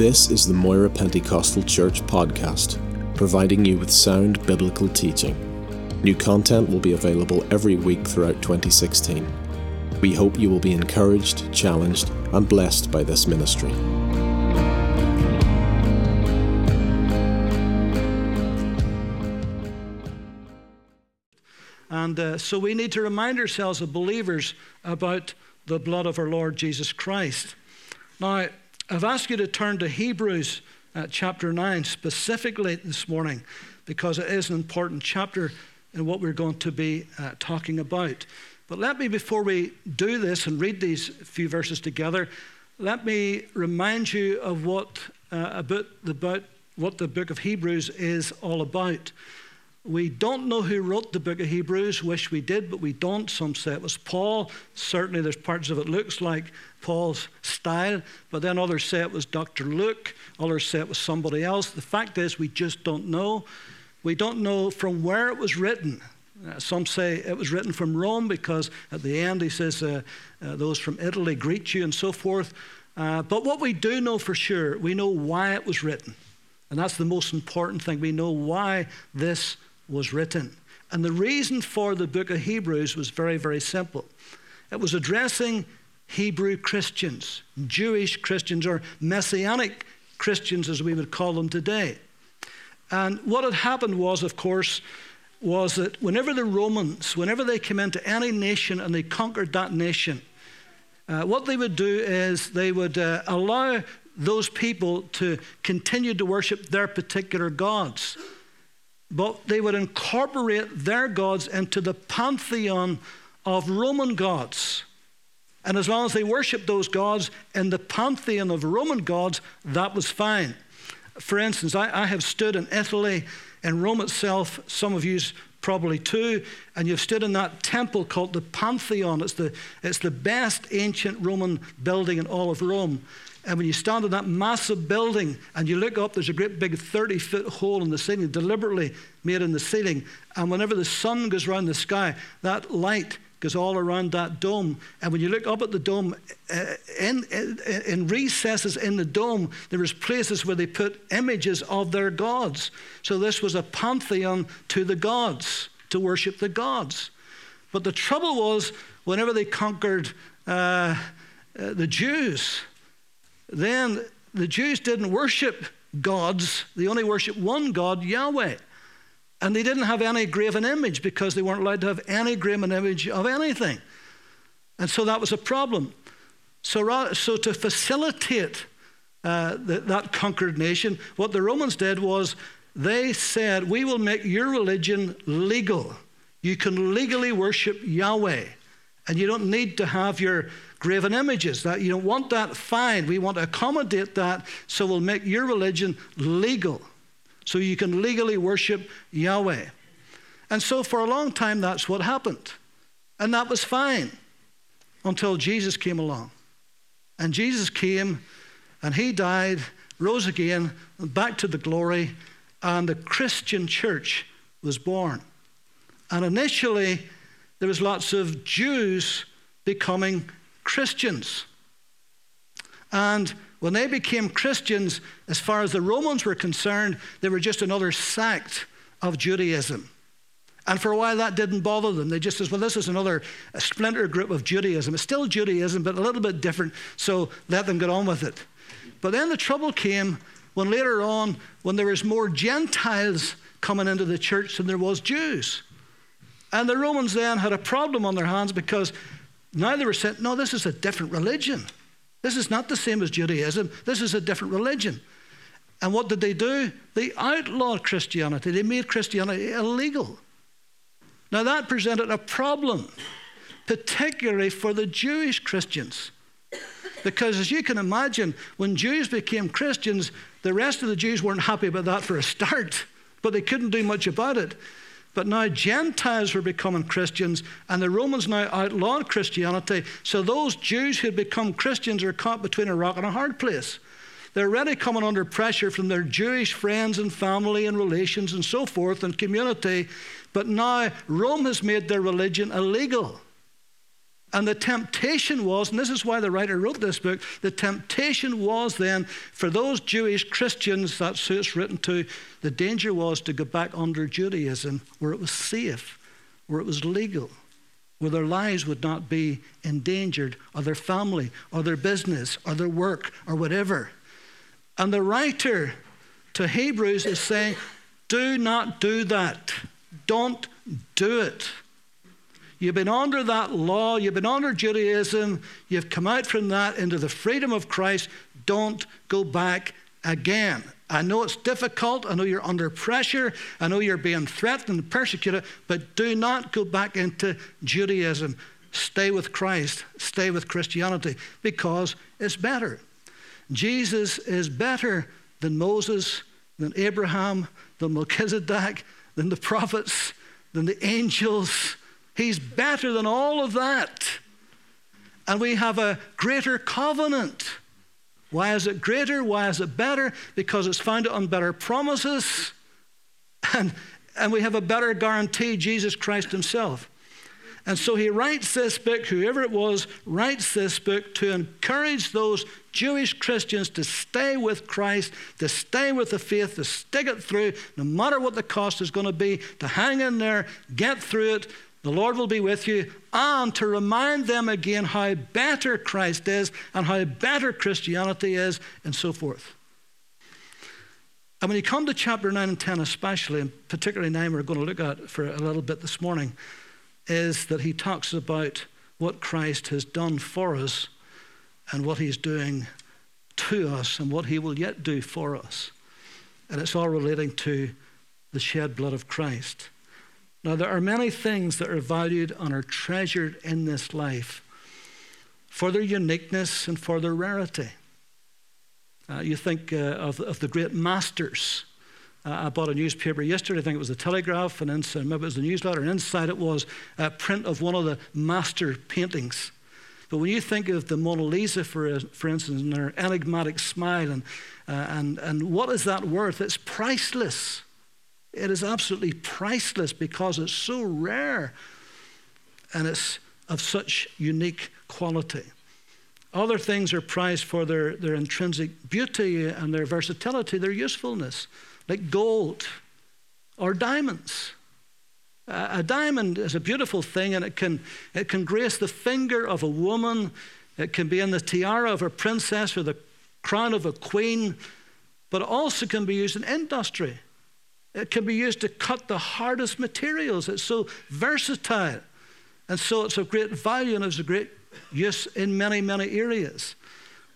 This is the Moira Pentecostal Church podcast, providing you with sound biblical teaching. New content will be available every week throughout 2016. We hope you will be encouraged, challenged, and blessed by this ministry. And uh, so we need to remind ourselves as believers about the blood of our Lord Jesus Christ. Now, I've asked you to turn to Hebrews uh, chapter 9 specifically this morning because it is an important chapter in what we're going to be uh, talking about. But let me, before we do this and read these few verses together, let me remind you of what, uh, about, about what the book of Hebrews is all about. We don't know who wrote the book of Hebrews. Wish we did, but we don't. Some say it was Paul. Certainly, there's parts of it looks like Paul's style, but then others say it was Dr. Luke. Others say it was somebody else. The fact is, we just don't know. We don't know from where it was written. Uh, some say it was written from Rome because at the end he says, uh, uh, Those from Italy greet you and so forth. Uh, but what we do know for sure, we know why it was written. And that's the most important thing. We know why this was written. And the reason for the book of Hebrews was very, very simple it was addressing Hebrew Christians, Jewish Christians, or Messianic Christians, as we would call them today. And what had happened was, of course, was that whenever the Romans, whenever they came into any nation and they conquered that nation, uh, what they would do is they would uh, allow those people to continue to worship their particular gods but they would incorporate their gods into the pantheon of Roman gods. And as long as they worshiped those gods in the pantheon of Roman gods, that was fine. For instance, I, I have stood in Italy, in Rome itself, some of you probably too, and you've stood in that temple called the Pantheon. It's the, it's the best ancient Roman building in all of Rome. And when you stand in that massive building and you look up, there's a great big 30 foot hole in the ceiling, deliberately made in the ceiling. And whenever the sun goes around the sky, that light goes all around that dome. And when you look up at the dome, uh, in, in, in, recesses in the dome, there is places where they put images of their gods. So this was a pantheon to the gods, to worship the gods. But the trouble was, whenever they conquered uh, uh, the Jews, then the Jews didn't worship gods, they only worshiped one God, Yahweh. And they didn't have any graven image because they weren't allowed to have any graven image of anything. And so that was a problem. So, so to facilitate uh, the, that conquered nation, what the Romans did was they said, We will make your religion legal. You can legally worship Yahweh, and you don't need to have your graven images. That you don't want that, fine. We want to accommodate that, so we'll make your religion legal. So you can legally worship Yahweh. And so for a long time, that's what happened. And that was fine until Jesus came along. And Jesus came and he died, rose again, back to the glory, and the Christian church was born. And initially, there was lots of Jews becoming Christians. And when they became Christians, as far as the Romans were concerned, they were just another sect of Judaism. And for a while, that didn't bother them. They just said, well, this is another splinter group of Judaism. It's still Judaism, but a little bit different, so let them get on with it. But then the trouble came when later on, when there was more Gentiles coming into the church than there was Jews. And the Romans then had a problem on their hands because now they were saying, no, this is a different religion. This is not the same as Judaism. This is a different religion. And what did they do? They outlawed Christianity. They made Christianity illegal. Now that presented a problem, particularly for the Jewish Christians. Because as you can imagine, when Jews became Christians, the rest of the Jews weren't happy about that for a start, but they couldn't do much about it. But now Gentiles were becoming Christians, and the Romans now outlawed Christianity. So those Jews who had become Christians are caught between a rock and a hard place. They're already coming under pressure from their Jewish friends and family and relations and so forth and community. But now Rome has made their religion illegal. And the temptation was, and this is why the writer wrote this book, the temptation was then for those Jewish Christians, that's who it's written to, the danger was to go back under Judaism where it was safe, where it was legal, where their lives would not be endangered, or their family, or their business, or their work, or whatever. And the writer to Hebrews is saying, do not do that. Don't do it. You've been under that law, you've been under Judaism, you've come out from that into the freedom of Christ. Don't go back again. I know it's difficult. I know you're under pressure. I know you're being threatened and persecuted, but do not go back into Judaism. Stay with Christ. Stay with Christianity because it's better. Jesus is better than Moses, than Abraham, than Melchizedek, than the prophets, than the angels, He's better than all of that. And we have a greater covenant. Why is it greater? Why is it better? Because it's founded on better promises. And, and we have a better guarantee, Jesus Christ Himself. And so he writes this book, whoever it was, writes this book to encourage those Jewish Christians to stay with Christ, to stay with the faith, to stick it through, no matter what the cost is going to be, to hang in there, get through it, the Lord will be with you, and to remind them again how better Christ is and how better Christianity is, and so forth. And when you come to chapter 9 and 10, especially, and particularly 9, we're going to look at for a little bit this morning, is that he talks about what Christ has done for us and what he's doing to us and what he will yet do for us. And it's all relating to the shed blood of Christ. Now, there are many things that are valued and are treasured in this life for their uniqueness and for their rarity. Uh, you think uh, of, of the great masters. Uh, I bought a newspaper yesterday, I think it was the Telegraph, and inside, maybe it was the newsletter, and inside it was a print of one of the master paintings. But when you think of the Mona Lisa, for, for instance, and her enigmatic smile, and, uh, and, and what is that worth? It's priceless. It is absolutely priceless because it's so rare and it's of such unique quality. Other things are prized for their, their intrinsic beauty and their versatility, their usefulness, like gold or diamonds. a diamond is a beautiful thing and it can, it can grace the finger of a woman, it can be in the tiara of a princess or the crown of a queen, but it also can be used in industry. It can be used to cut the hardest materials. It's so versatile. And so it's of great value and it's of great use in many, many areas.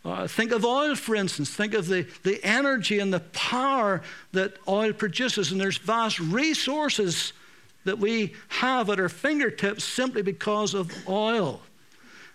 Uh, think of oil, for instance. Think of the, the energy and the power that oil produces. And there's vast resources that we have at our fingertips simply because of oil.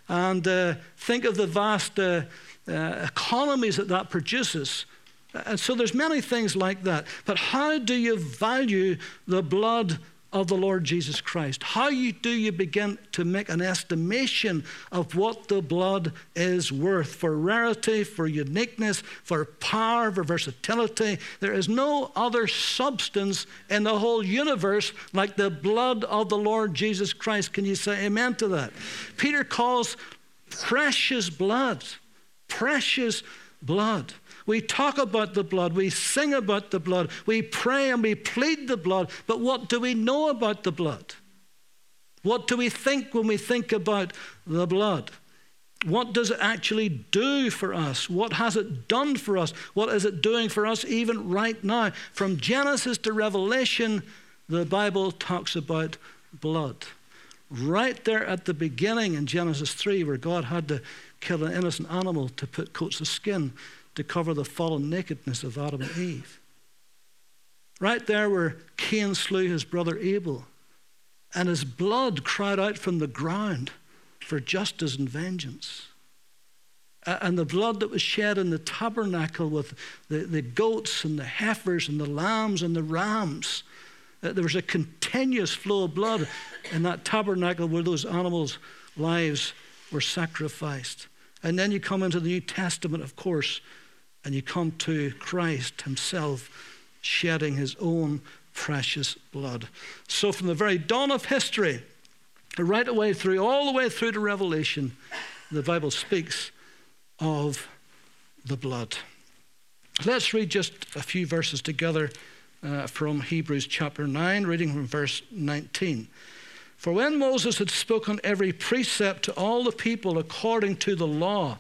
And uh, think of the vast uh, uh economies that that produces. And so there's many things like that. But how do you value the blood of the Lord Jesus Christ? How do you begin to make an estimation of what the blood is worth for rarity, for uniqueness, for power, for versatility? There is no other substance in the whole universe like the blood of the Lord Jesus Christ. Can you say amen to that? Peter calls precious blood, precious blood. We talk about the blood, we sing about the blood, we pray and we plead the blood, but what do we know about the blood? What do we think when we think about the blood? What does it actually do for us? What has it done for us? What is it doing for us even right now? From Genesis to Revelation, the Bible talks about blood. Right there at the beginning in Genesis 3, where God had to kill an innocent animal to put coats of skin to cover the fallen nakedness of Adam and Eve. Right there where Cain slew his brother Abel, and his blood cried out from the ground for justice and vengeance. And the blood that was shed in the tabernacle with the, the goats and the heifers and the lambs and the rams. Uh, there was a continuous flow of blood in that tabernacle where those animals' lives were sacrificed. And then you come into the New Testament, of course, and you come to Christ Himself shedding His own precious blood. So, from the very dawn of history, Right away through, all the way through to Revelation, the Bible speaks of the blood. Let's read just a few verses together uh, from Hebrews chapter 9, reading from verse 19. For when Moses had spoken every precept to all the people according to the law,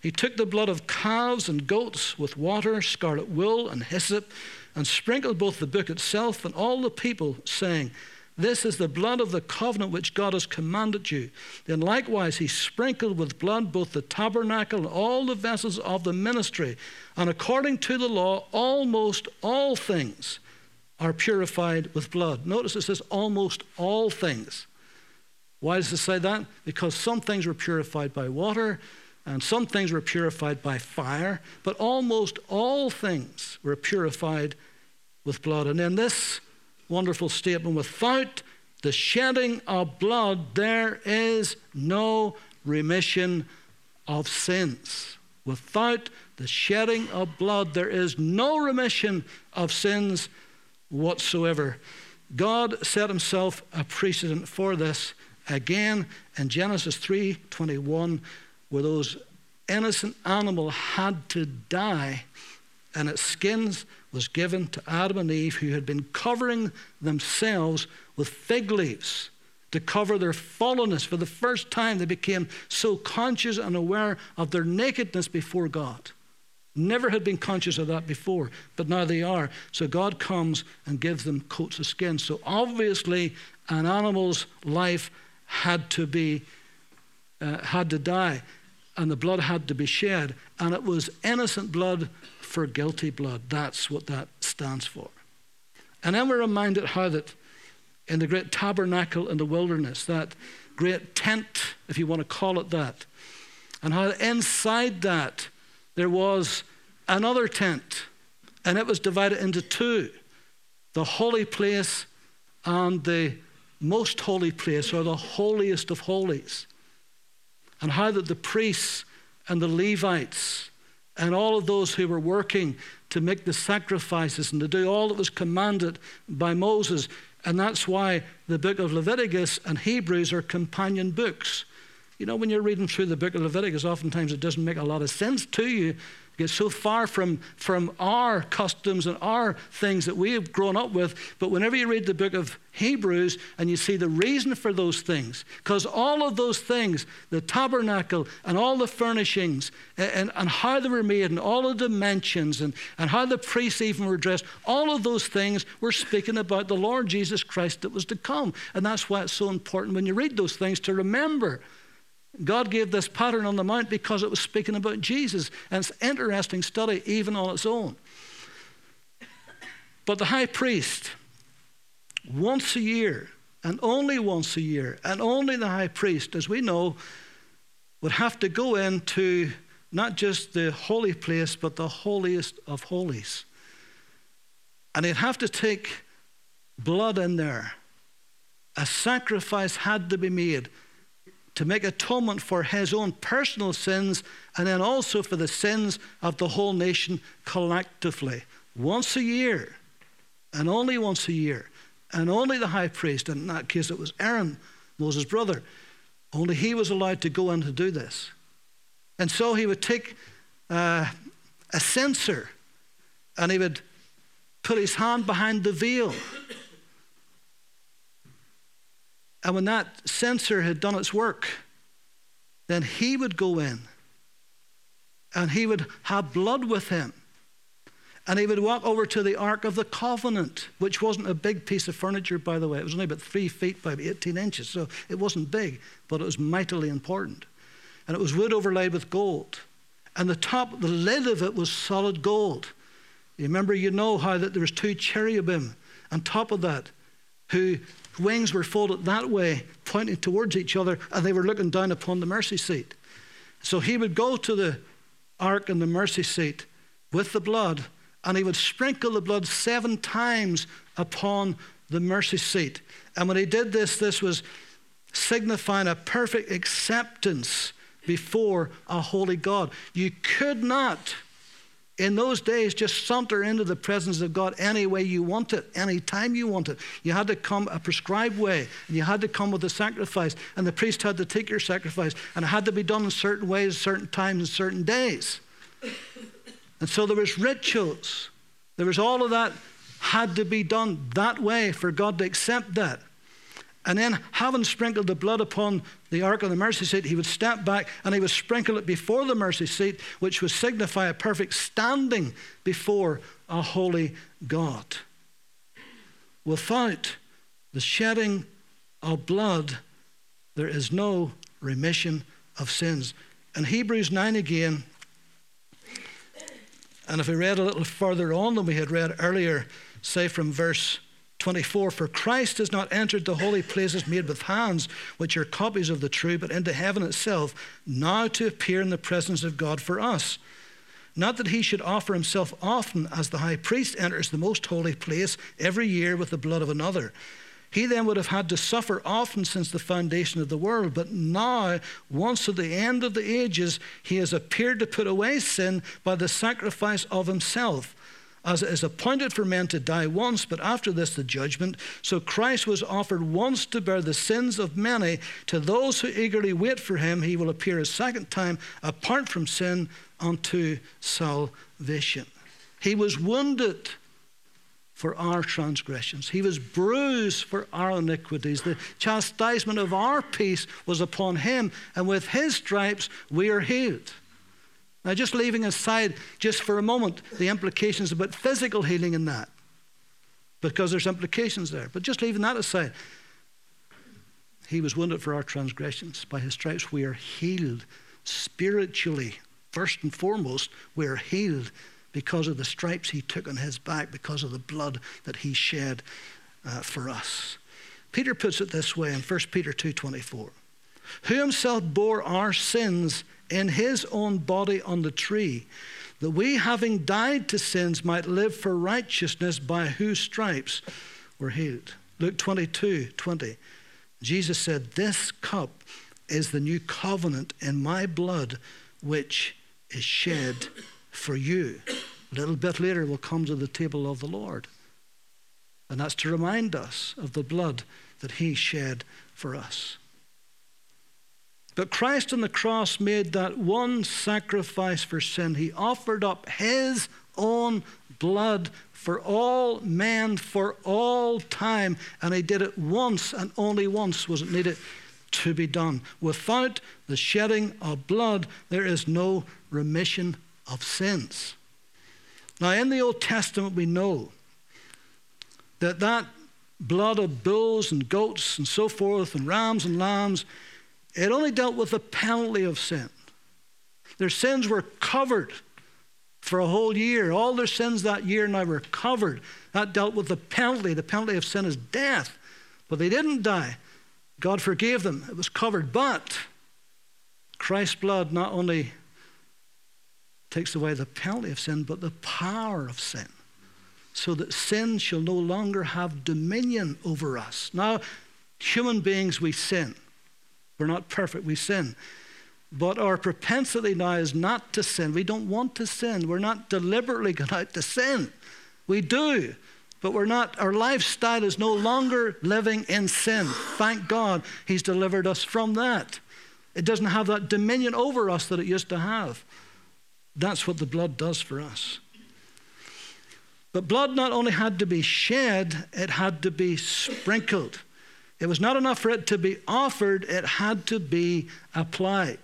he took the blood of calves and goats with water, scarlet wool, and hyssop, and sprinkled both the book itself and all the people, saying, This is the blood of the covenant which God has commanded you. Then likewise he sprinkled with blood both the tabernacle and all the vessels of the ministry. And according to the law, almost all things are purified with blood. Notice it says almost all things. Why does it say that? Because some things were purified by water, and some things were purified by fire, but almost all things were purified with blood. And in this wonderful statement, without the shedding of blood, there is no remission of sins. Without the shedding of blood, there is no remission of sins whatsoever. God set himself a precedent for this again in Genesis 3:21 where those innocent animal had to die and its skins was given to Adam and Eve who had been covering themselves with fig leaves to cover their fallenness. For the first time, they became so conscious and aware of their nakedness before God. Never had been conscious of that before, but now they are. So God comes and gives them coats of skin. So obviously, an animal's life had to be uh, had to die and the blood had to be shed, and it was innocent blood for guilty blood. That's what that stands for. And then we're reminded how that in the great tabernacle in the wilderness, that great tent, if you want to call it that, and how inside that there was another tent, and it was divided into two the holy place and the most holy place, or the holiest of holies and how that the priests and the Levites and all of those who were working to make the sacrifices and to do all that was commanded by Moses. And that's why the book of Leviticus and Hebrews are companion books. You know, when you're reading through the book of Leviticus, oftentimes it doesn't make a lot of sense to you get so far from, from our customs and our things that we have grown up with. But whenever you read the book of Hebrews and you see the reason for those things, because all of those things, the tabernacle and all the furnishings and, and, and how they were made and all the dimensions and, and how the priests even were dressed, all of those things were speaking about the Lord Jesus Christ that was to come. And that's why it's so important when you read those things to remember God gave this pattern on the mount because it was speaking about Jesus. And it's an interesting study, even on its own. But the high priest, once a year, and only once a year, and only the high priest, as we know, would have to go into not just the holy place, but the holiest of holies. And he'd have to take blood in there. A sacrifice had to be made to make atonement for his own personal sins and then also for the sins of the whole nation collectively. Once a year, and only once a year, and only the high priest, and in that case it was Aaron, Moses' brother, only he was allowed to go in to do this. And so he would take uh, a censer and he would put his hand behind the veil and when that censer had done its work, then he would go in and he would have blood with him. And he would walk over to the Ark of the Covenant, which wasn't a big piece of furniture, by the way. It was only about three feet by 18 inches, so it wasn't big, but it was mightily important. And it was wood overlaid with gold. And the top, the lid of it was solid gold. You remember, you know how that there was two cherubim on top of that, who wings were folded that way, pointing towards each other, and they were looking down upon the mercy seat. So he would go to the ark and the mercy seat with the blood, and he would sprinkle the blood seven times upon the mercy seat. And when he did this, this was signifying a perfect acceptance before a holy God. You could not in those days just saunter into the presence of God any way you want it, any time you want it. You had to come a prescribed way, and you had to come with a sacrifice, and the priest had to take your sacrifice, and it had to be done in certain ways, certain times, and certain days. And so there was rituals. There was all of that had to be done that way for God to accept that. And then, having sprinkled the blood upon the ark of the mercy seat, he would step back and he would sprinkle it before the mercy seat, which would signify a perfect standing before a holy God. Without the shedding of blood, there is no remission of sins. In Hebrews 9 again, and if we read a little further on than we had read earlier, say from verse 24 For Christ has not entered the holy places made with hands, which are copies of the true, but into heaven itself, now to appear in the presence of God for us. Not that he should offer himself often, as the high priest enters the most holy place every year with the blood of another. He then would have had to suffer often since the foundation of the world, but now, once at the end of the ages, he has appeared to put away sin by the sacrifice of himself as it is appointed for men to die once, but after this the judgment. So Christ was offered once to bear the sins of many. To those who eagerly wait for him, he will appear a second time apart from sin unto salvation. He was wounded for our transgressions. He was bruised for our iniquities. The chastisement of our peace was upon him, and with his stripes we are healed. Now, just leaving aside, just for a moment, the implications about physical healing in that, because there's implications there, but just leaving that aside, he was wounded for our transgressions. By his stripes, we are healed spiritually. First and foremost, we are healed because of the stripes he took on his back, because of the blood that he shed uh, for us. Peter puts it this way in 1 Peter 2:24. Who himself bore our sins in his own body on the tree, that we, having died to sins, might live for righteousness, by whose stripes were healed. Luke 22 20. Jesus said, This cup is the new covenant in my blood, which is shed for you. A little bit later, we'll come to the table of the Lord. And that's to remind us of the blood that he shed for us. But Christ on the cross made that one sacrifice for sin. He offered up his own blood for all men for all time. And he did it once and only once was it needed to be done. Without the shedding of blood, there is no remission of sins. Now, in the Old Testament, we know that that blood of bulls and goats and so forth, and rams and lambs, it only dealt with the penalty of sin. Their sins were covered for a whole year. All their sins that year now were covered. That dealt with the penalty. The penalty of sin is death. But they didn't die. God forgave them. It was covered. But Christ's blood not only takes away the penalty of sin, but the power of sin. So that sin shall no longer have dominion over us. Now, human beings, we sin. We're not perfect, we sin. But our propensity now is not to sin. We don't want to sin. We're not deliberately going out to sin. We do, but we're not, our lifestyle is no longer living in sin. Thank God He's delivered us from that. It doesn't have that dominion over us that it used to have. That's what the blood does for us. But blood not only had to be shed, it had to be sprinkled. It was not enough for it to be offered, it had to be applied.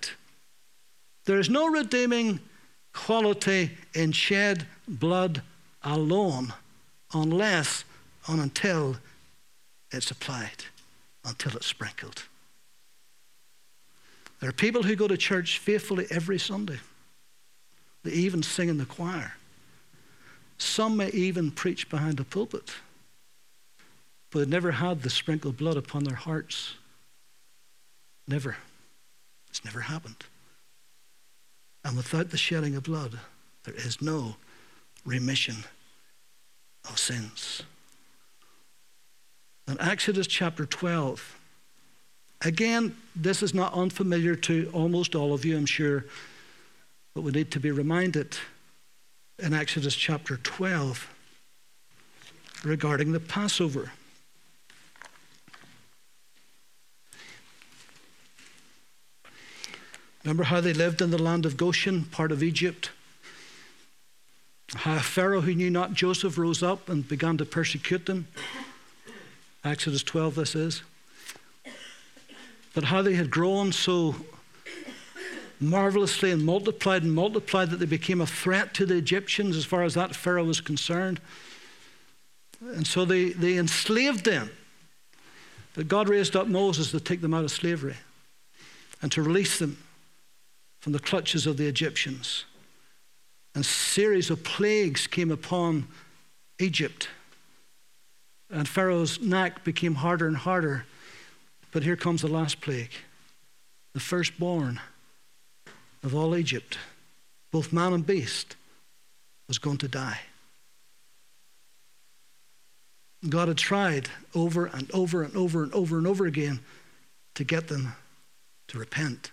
There is no redeeming quality in shed blood alone unless and until it's applied, until it's sprinkled. There are people who go to church faithfully every Sunday. They even sing in the choir. Some may even preach behind the pulpit but had never had the sprinkled blood upon their hearts. Never. It's never happened. And without the shedding of blood, there is no remission of sins. In Exodus chapter 12, again, this is not unfamiliar to almost all of you, I'm sure, but we need to be reminded. in Exodus chapter 12 regarding the Passover. Remember how they lived in the land of Goshen, part of Egypt? How Pharaoh, who knew not Joseph, rose up and began to persecute them. Exodus 12, this is. But how they had grown so marvelously and multiplied and multiplied that they became a threat to the Egyptians as far as that Pharaoh was concerned. And so they, they enslaved them. But God raised up Moses to take them out of slavery and to release them from the clutches of the Egyptians. And a series of plagues came upon Egypt. And Pharaoh's neck became harder and harder. But here comes the last plague the firstborn of all Egypt, both man and beast, was going to die. God had tried over and over and over and over and over again to get them to repent,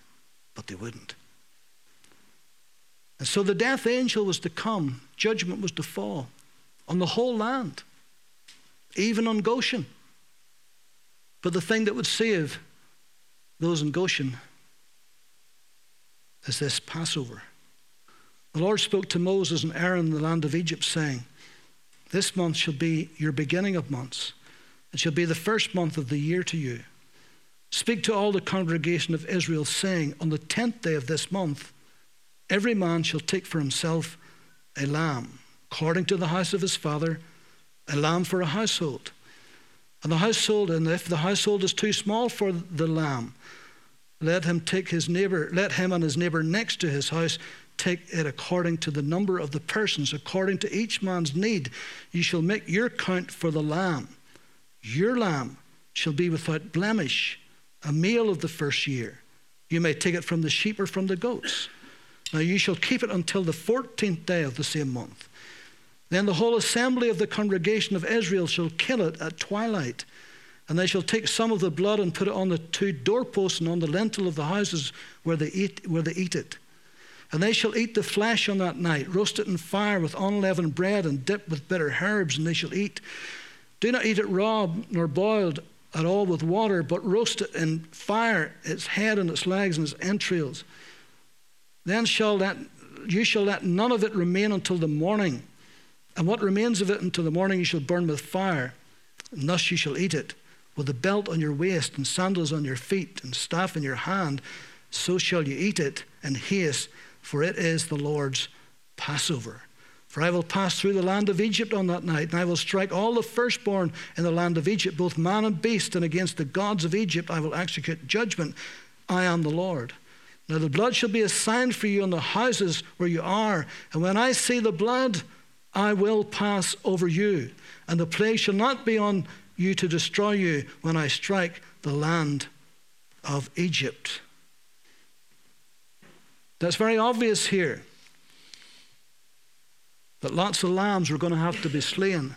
but they wouldn't. And so the death angel was to come, judgment was to fall on the whole land, even on Goshen. But the thing that would save those in Goshen is this Passover. The Lord spoke to Moses and Aaron in the land of Egypt, saying, This month shall be your beginning of months. It shall be the first month of the year to you. Speak to all the congregation of Israel, saying, On the tenth day of this month, every man shall take for himself a lamb, according to the house of his father, a lamb for a household. And the household, and if the household is too small for the lamb, let him take his neighbor, let him and his neighbor next to his house take it according to the number of the persons, according to each man's need. You shall make your count for the lamb. Your lamb shall be without blemish, a male of the first year. You may take it from the sheep or from the goats. Now you shall keep it until the fourteenth day of the same month. Then the whole assembly of the congregation of Israel shall kill it at twilight and they shall take some of the blood and put it on the two doorposts and on the lintel of the houses where they eat, where they eat it. And they shall eat the flesh on that night, roast it in fire with unleavened bread and dipped with bitter herbs, and they shall eat. Do not eat it raw nor boiled at all with water, but roast it in fire, its head and its legs and its entrails. Then shall that you shall let none of it remain until the morning. And what remains of it until the morning you shall burn with fire, and thus you shall eat it with a belt on your waist and sandals on your feet and staff in your hand, so shall you eat it in haste, for it is the Lord's Passover. For I will pass through the land of Egypt on that night, and I will strike all the firstborn in the land of Egypt, both man and beast, and against the gods of Egypt I will execute judgment. I am the Lord. Now the blood shall be a sign for you on the houses where you are, and when I see the blood, I will pass over you, and the plague shall not be on you to destroy you when I strike the land of Egypt. That's very obvious here that lots of lambs were going to have to be slain,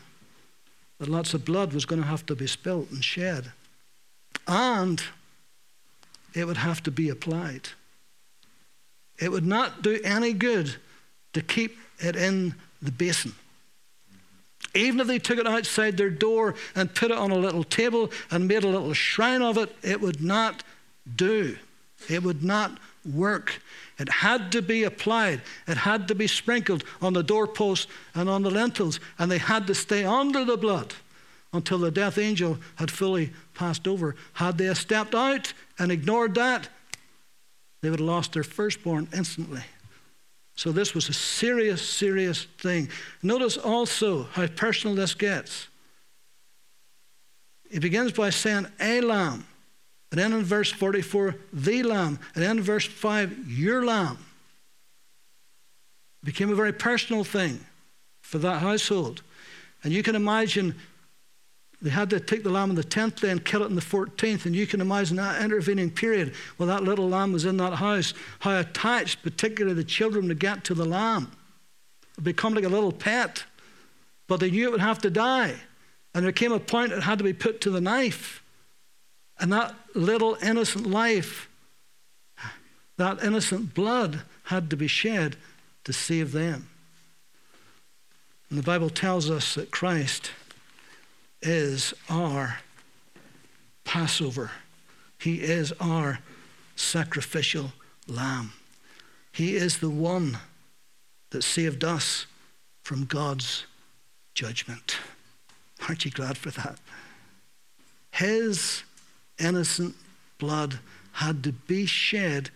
that lots of blood was going to have to be spilt and shed, and it would have to be applied. It would not do any good to keep it in the basin. Even if they took it outside their door and put it on a little table and made a little shrine of it, it would not do. It would not work. It had to be applied. It had to be sprinkled on the doorposts and on the lintels, and they had to stay under the blood until the death angel had fully passed over. Had they stepped out and ignored that, they would have lost their firstborn instantly. So this was a serious, serious thing. Notice also how personal this gets. It begins by saying, a lamb. And then in verse 44, the lamb. And then in verse 5, your lamb. It became a very personal thing for that household. And you can imagine they had to take the lamb on the 10th day and kill it on the 14th. And you can imagine that intervening period while that little lamb was in that house, how attached, particularly the children, would get to the lamb. It become like a little pet. But they knew it would have to die. And there came a point it had to be put to the knife. And that little innocent life, that innocent blood, had to be shed to save them. And the Bible tells us that Christ is our Passover. He is our sacrificial lamb. He is the one that saved us from God's judgment. Aren't you glad for that? His innocent blood had to be shed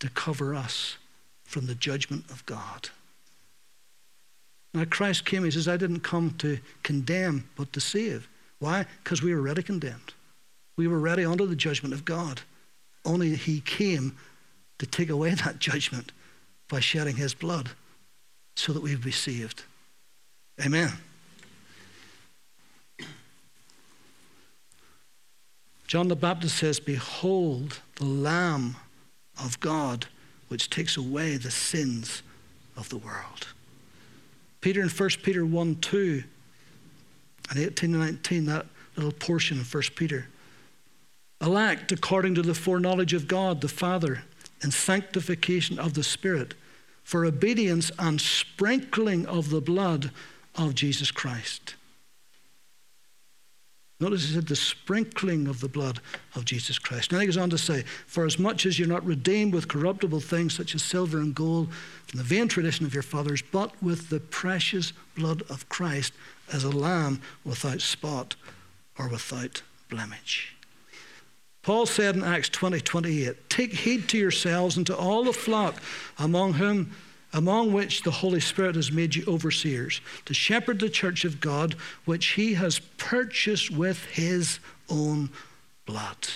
to cover us from the judgment of God. Now, Christ came, he says, I didn't come to condemn, but to save. Why? Because we were already condemned. We were already under the judgment of God. Only he came to take away that judgment by shedding his blood so that we would be saved. Amen. John the Baptist says, Behold the Lamb of God which takes away the sins of the world. Peter in 1 Peter 1 2 and 18 and 19, that little portion in 1 Peter. Elect according to the foreknowledge of God the Father and sanctification of the Spirit for obedience and sprinkling of the blood of Jesus Christ. Notice he said the sprinkling of the blood of Jesus Christ. Now he goes on to say, For as much as you're not redeemed with corruptible things such as silver and gold from the vain tradition of your fathers, but with the precious blood of Christ as a lamb without spot or without blemish. Paul said in Acts 20 28, Take heed to yourselves and to all the flock among whom among which the Holy Spirit has made you overseers, to shepherd the church of God, which he has purchased with his own blood.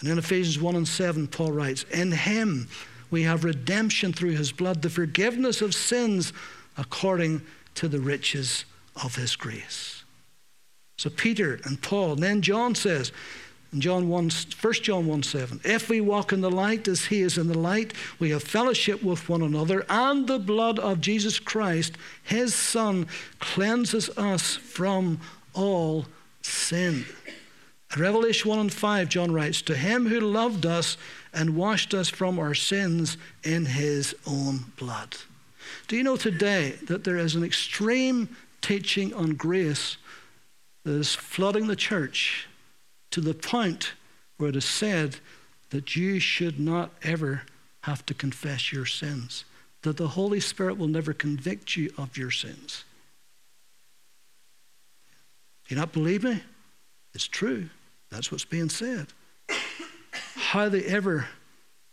And in Ephesians 1 and 7, Paul writes, In him we have redemption through his blood, the forgiveness of sins according to the riches of his grace. So Peter and Paul, and then John says, in John 1, 1 John 1 7, if we walk in the light as he is in the light, we have fellowship with one another, and the blood of Jesus Christ, his Son, cleanses us from all sin. In Revelation 1 and 5, John writes, To him who loved us and washed us from our sins in his own blood. Do you know today that there is an extreme teaching on grace that is flooding the church to the point where it is said that you should not ever have to confess your sins, that the Holy Spirit will never convict you of your sins. Do you not believe me? It's true. That's what's being said. How they ever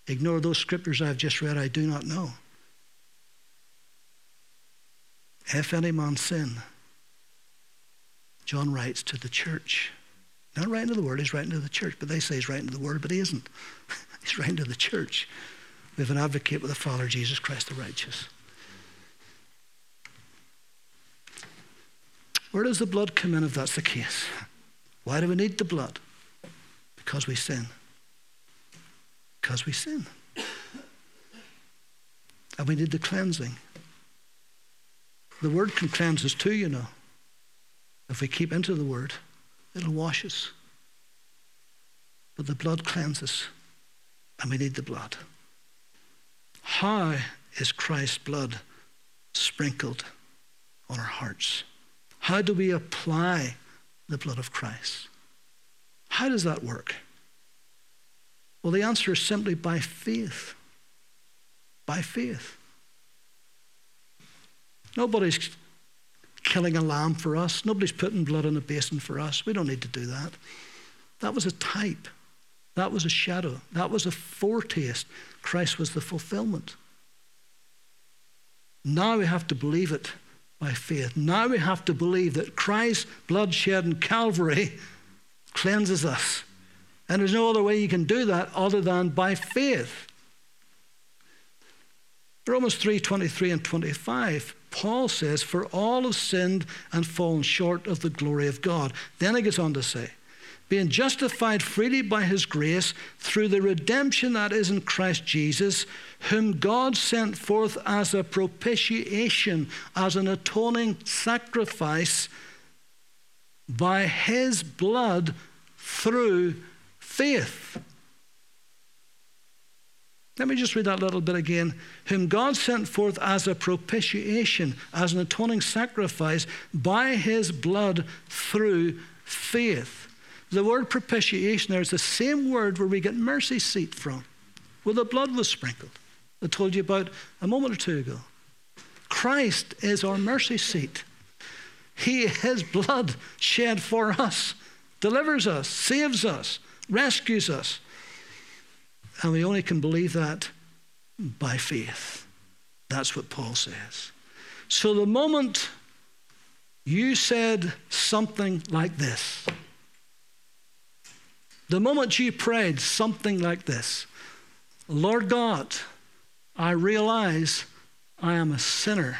ignore those scriptures I've just read, I do not know. If any man sin, John writes to the church, not writing to the Word, he's writing to the church. But they say he's writing to the Word, but he isn't. he's writing to the church. We have an advocate with the Father, Jesus Christ the righteous. Where does the blood come in if that's the case? Why do we need the blood? Because we sin. Because we sin. And we need the cleansing. The Word can cleanse us too, you know, if we keep into the Word. It'll wash us. But the blood cleanses, and we need the blood. How is Christ's blood sprinkled on our hearts? How do we apply the blood of Christ? How does that work? Well, the answer is simply by faith. By faith. Nobody's killing a lamb for us. Nobody's putting blood in a basin for us. We don't need to do that. That was a type. That was a shadow. That was a foretaste. Christ was the fulfillment. Now we have to believe it by faith. Now we have to believe that Christ's blood shed in Calvary cleanses us. And there's no other way you can do that other than by faith. Romans 3 23 and 25 Paul says, For all have sinned and fallen short of the glory of God. Then he goes on to say, being justified freely by his grace through the redemption that is in Christ Jesus, whom God sent forth as a propitiation, as an atoning sacrifice by his blood through faith. Let me just read that little bit again. Whom God sent forth as a propitiation, as an atoning sacrifice by his blood through faith. The word propitiation there is the same word where we get mercy seat from, where the blood was sprinkled. I told you about a moment or two ago. Christ is our mercy seat. He, his blood shed for us, delivers us, saves us, rescues us. And we only can believe that by faith. That's what Paul says. So the moment you said something like this, the moment you prayed something like this, Lord God, I realize I am a sinner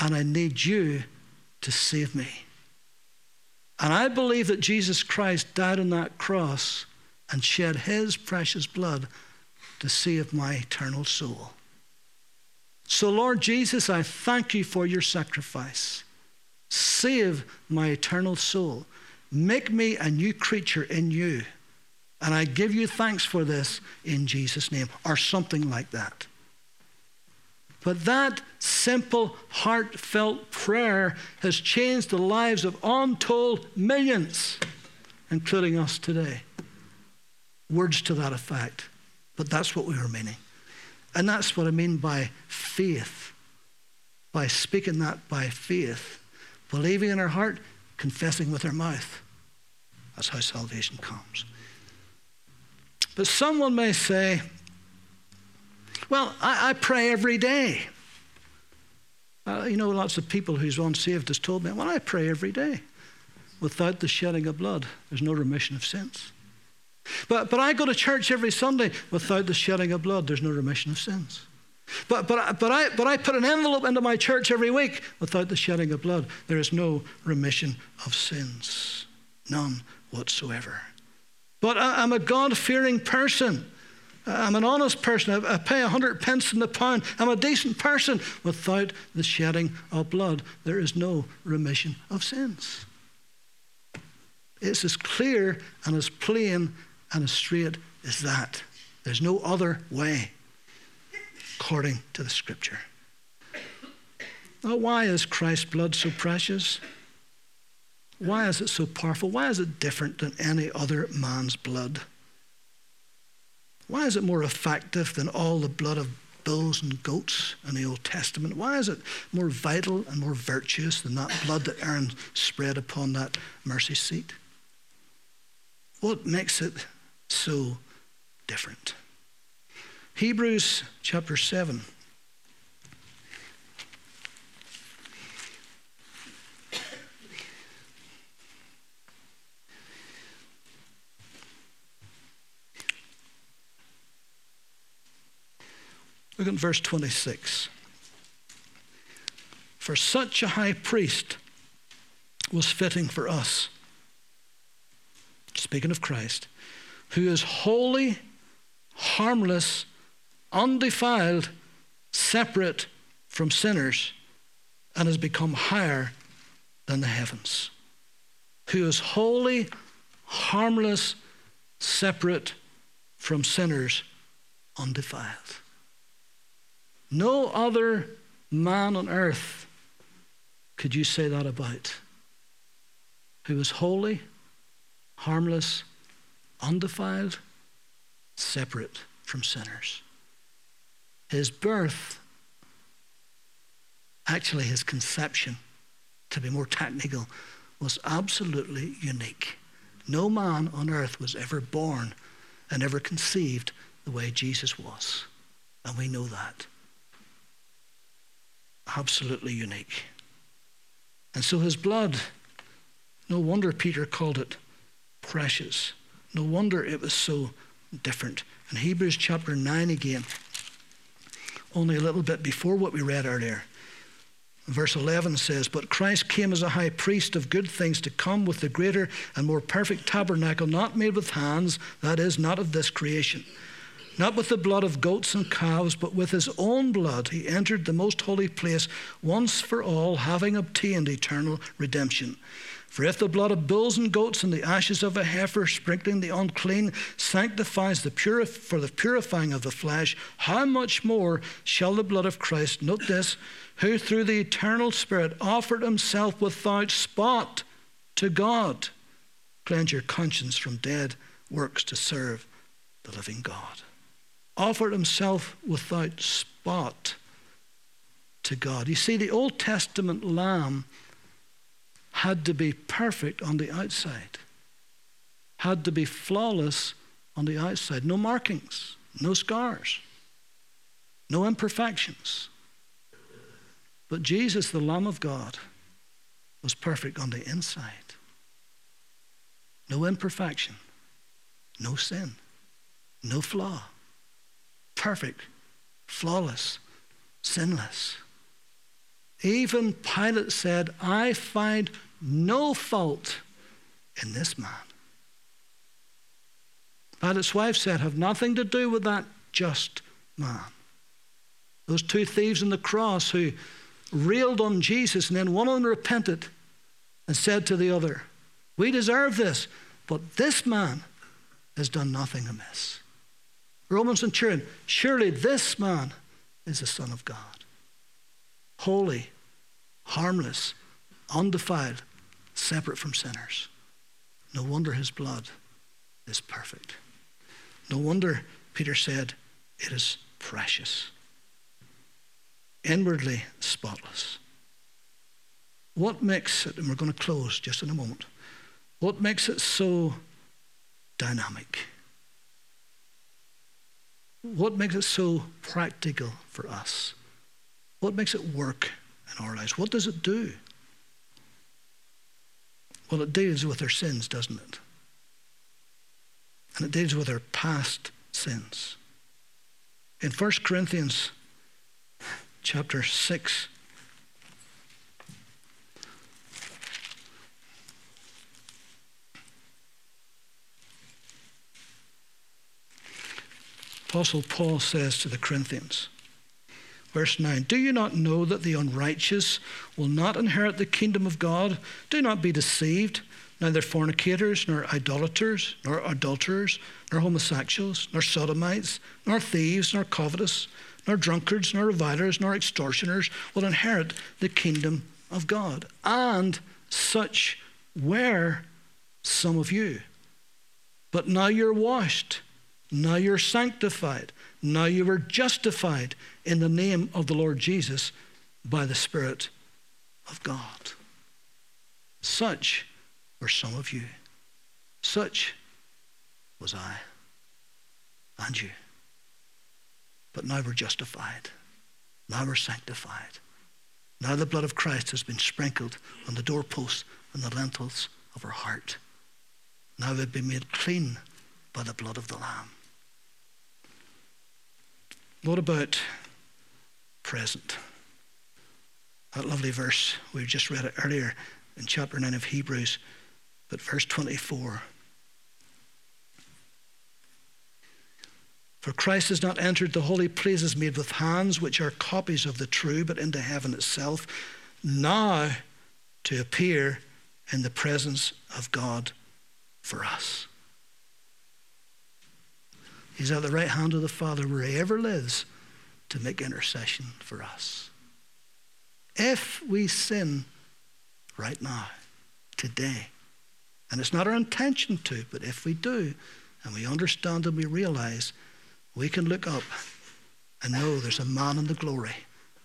and I need you to save me. And I believe that Jesus Christ died on that cross and shed his precious blood to save my eternal soul. So, Lord Jesus, I thank you for your sacrifice. Save my eternal soul. Make me a new creature in you. And I give you thanks for this in Jesus' name, or something like that. But that simple, heartfelt prayer has changed the lives of untold millions, including us today. Words to that effect. But that's what we were meaning. And that's what I mean by faith. By speaking that by faith, believing in our heart, confessing with our mouth. That's how salvation comes. But someone may say, well, I, I pray every day. Uh, you know, lots of people who's unsaved has told me, well, I pray every day. Without the shedding of blood, there's no remission of sins. But, but I go to church every Sunday without the shedding of blood, there's no remission of sins. But, but, but, I, but I put an envelope into my church every week without the shedding of blood, there is no remission of sins. None whatsoever. But I, I'm a God fearing person. I'm an honest person. I, I pay a hundred pence in the pound. I'm a decent person. Without the shedding of blood, there is no remission of sins. It's as clear and as plain and as straight as that. There's no other way, according to the scripture. Now, why is Christ's blood so precious? Why is it so powerful? Why is it different than any other man's blood? Why is it more effective than all the blood of bulls and goats in the Old Testament? Why is it more vital and more virtuous than that blood that Aaron spread upon that mercy seat? What makes it so different? Hebrews chapter 7. Look at verse 26. For such a high priest was fitting for us, speaking of Christ, who is holy, harmless, undefiled, separate from sinners, and has become higher than the heavens. Who is holy, harmless, separate from sinners, undefiled. No other man on earth could you say that about. Who is holy, harmless, undefiled, separate from sinners. His birth, actually, his conception, to be more technical, was absolutely unique. No man on earth was ever born and ever conceived the way Jesus was. And we know that absolutely unique. And so his blood, no wonder Peter called it precious. No wonder it was so different. In Hebrews chapter 9 again, only a little bit before what we read earlier, verse 11 says, But Christ came as a high priest of good things to come with the greater and more perfect tabernacle, not made with hands, that is, not of this creation not with the blood of goats and calves, but with his own blood, he entered the most holy place once for all, having obtained eternal redemption. For if the blood of bulls and goats and the ashes of a heifer, sprinkling the unclean, sanctifies the purif- for the purifying of the flesh, how much more shall the blood of Christ, note this, who through the eternal Spirit offered himself without spot to God, cleanse your conscience from dead works to serve the living God? offered himself without spot to God. You see, the Old Testament lamb had to be perfect on the outside, had to be flawless on the outside. No markings, no scars, no imperfections. But Jesus, the Lamb of God, was perfect on the inside. No imperfection, no sin, no flaw perfect, flawless, sinless. Even Pilate said, I find no fault in this man. But Pilate's wife said, Have nothing to do with that just man. Those two thieves on the cross who railed on Jesus, and then one of them repented and said to the other, We deserve this, but this man has done nothing amiss. Roman centurion, surely this man is the Son of God. Holy, harmless, undefiled, separate from sinners. No wonder his blood is perfect. No wonder Peter said, it is precious, inwardly spotless. What makes it, and we're going to close just in a moment, what makes it so dynamic? What makes it so practical for us? What makes it work in our lives? What does it do? Well, it deals with our sins, doesn't it? And it deals with our past sins. In 1 Corinthians chapter 6, Apostle Paul says to the Corinthians, verse 9 Do you not know that the unrighteous will not inherit the kingdom of God? Do not be deceived. Neither fornicators, nor idolaters, nor adulterers, nor homosexuals, nor sodomites, nor thieves, nor covetous, nor drunkards, nor revilers, nor extortioners will inherit the kingdom of God. And such were some of you. But now you're washed now you're sanctified. Now you are justified in the name of the Lord Jesus by the Spirit of God. Such were some of you. Such was I and you. But now we're justified. Now we're sanctified. Now the blood of Christ has been sprinkled on the doorposts and the lintels of our heart. Now we've been made clean by the blood of the Lamb. What about present? That lovely verse, we just read it earlier in chapter 9 of Hebrews, but verse 24. For Christ has not entered the holy places made with hands, which are copies of the true, but into heaven itself, now to appear in the presence of God for us. He's at the right hand of the Father where he ever lives to make intercession for us. If we sin right now, today, and it's not our intention to, but if we do, and we understand and we realize, we can look up and know there's a man in the glory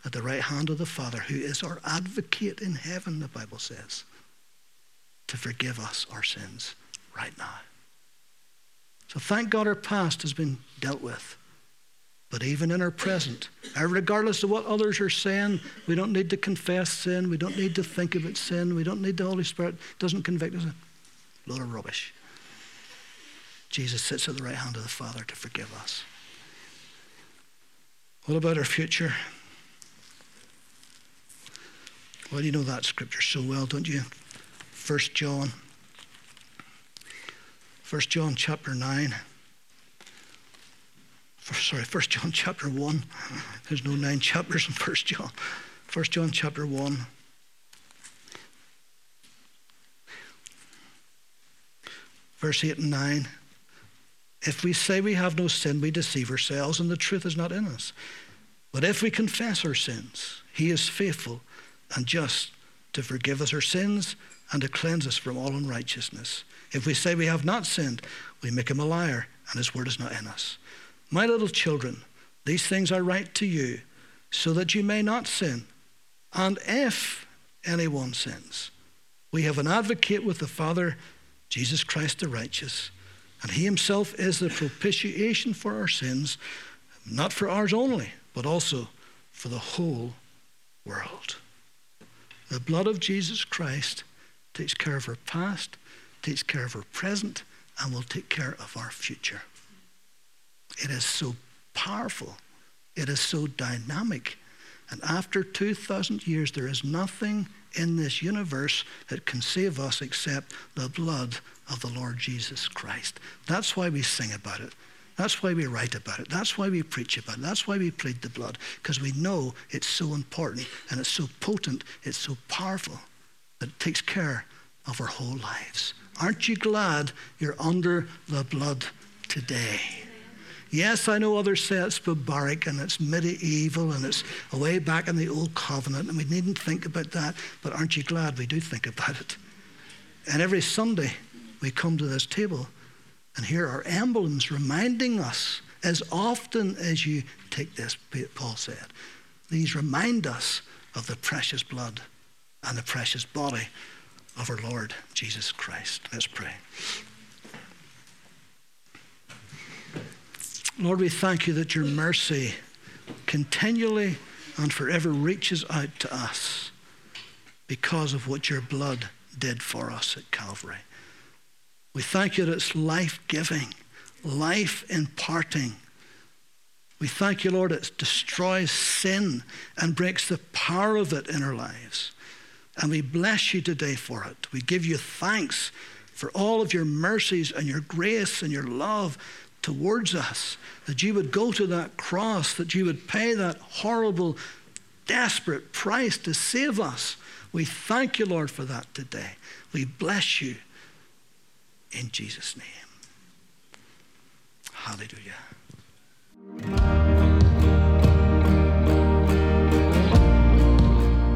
at the right hand of the Father who is our advocate in heaven, the Bible says, to forgive us our sins right now. So thank God our past has been dealt with. But even in our present, regardless of what others are saying, we don't need to confess sin. We don't need to think about sin. We don't need the Holy Spirit. It doesn't convict us. A load of rubbish. Jesus sits at the right hand of the Father to forgive us. What about our future? Well, you know that scripture so well, don't you? First John 1 John chapter 9. sorry, 1 John chapter 1. There's no nine chapters in 1 John. 1 John chapter 1. Verse 8 and 9. If we say we have no sin, we deceive ourselves, and the truth is not in us. But if we confess our sins, he is faithful and just to forgive us our sins and to cleanse us from all unrighteousness. If we say we have not sinned, we make him a liar, and his word is not in us. My little children, these things I write to you, so that you may not sin. And if anyone sins, we have an advocate with the Father, Jesus Christ the righteous. And he himself is the propitiation for our sins, not for ours only, but also for the whole world. The blood of Jesus Christ takes care of our past, takes care of our present, and will take care of our future. It is so powerful. It is so dynamic. And after 2,000 years, there is nothing in this universe that can save us except the blood of the Lord Jesus Christ. That's why we sing about it. That's why we write about it. That's why we preach about it. That's why we plead the blood, because we know it's so important and it's so potent, it's so powerful that it takes care of our whole lives. Aren't you glad you're under the blood today? Yes, I know others say it's barbaric and it's medieval and it's way back in the old covenant, and we needn't think about that, but aren't you glad we do think about it? And every Sunday we come to this table and here are emblems reminding us as often as you take this, Paul said, these remind us of the precious blood and the precious body of our Lord Jesus Christ. Let's pray. Lord, we thank you that your mercy continually and forever reaches out to us because of what your blood did for us at Calvary. We thank you that it's life giving, life imparting. We thank you, Lord, it destroys sin and breaks the power of it in our lives. And we bless you today for it. We give you thanks for all of your mercies and your grace and your love towards us, that you would go to that cross, that you would pay that horrible, desperate price to save us. We thank you, Lord, for that today. We bless you in Jesus' name. Hallelujah.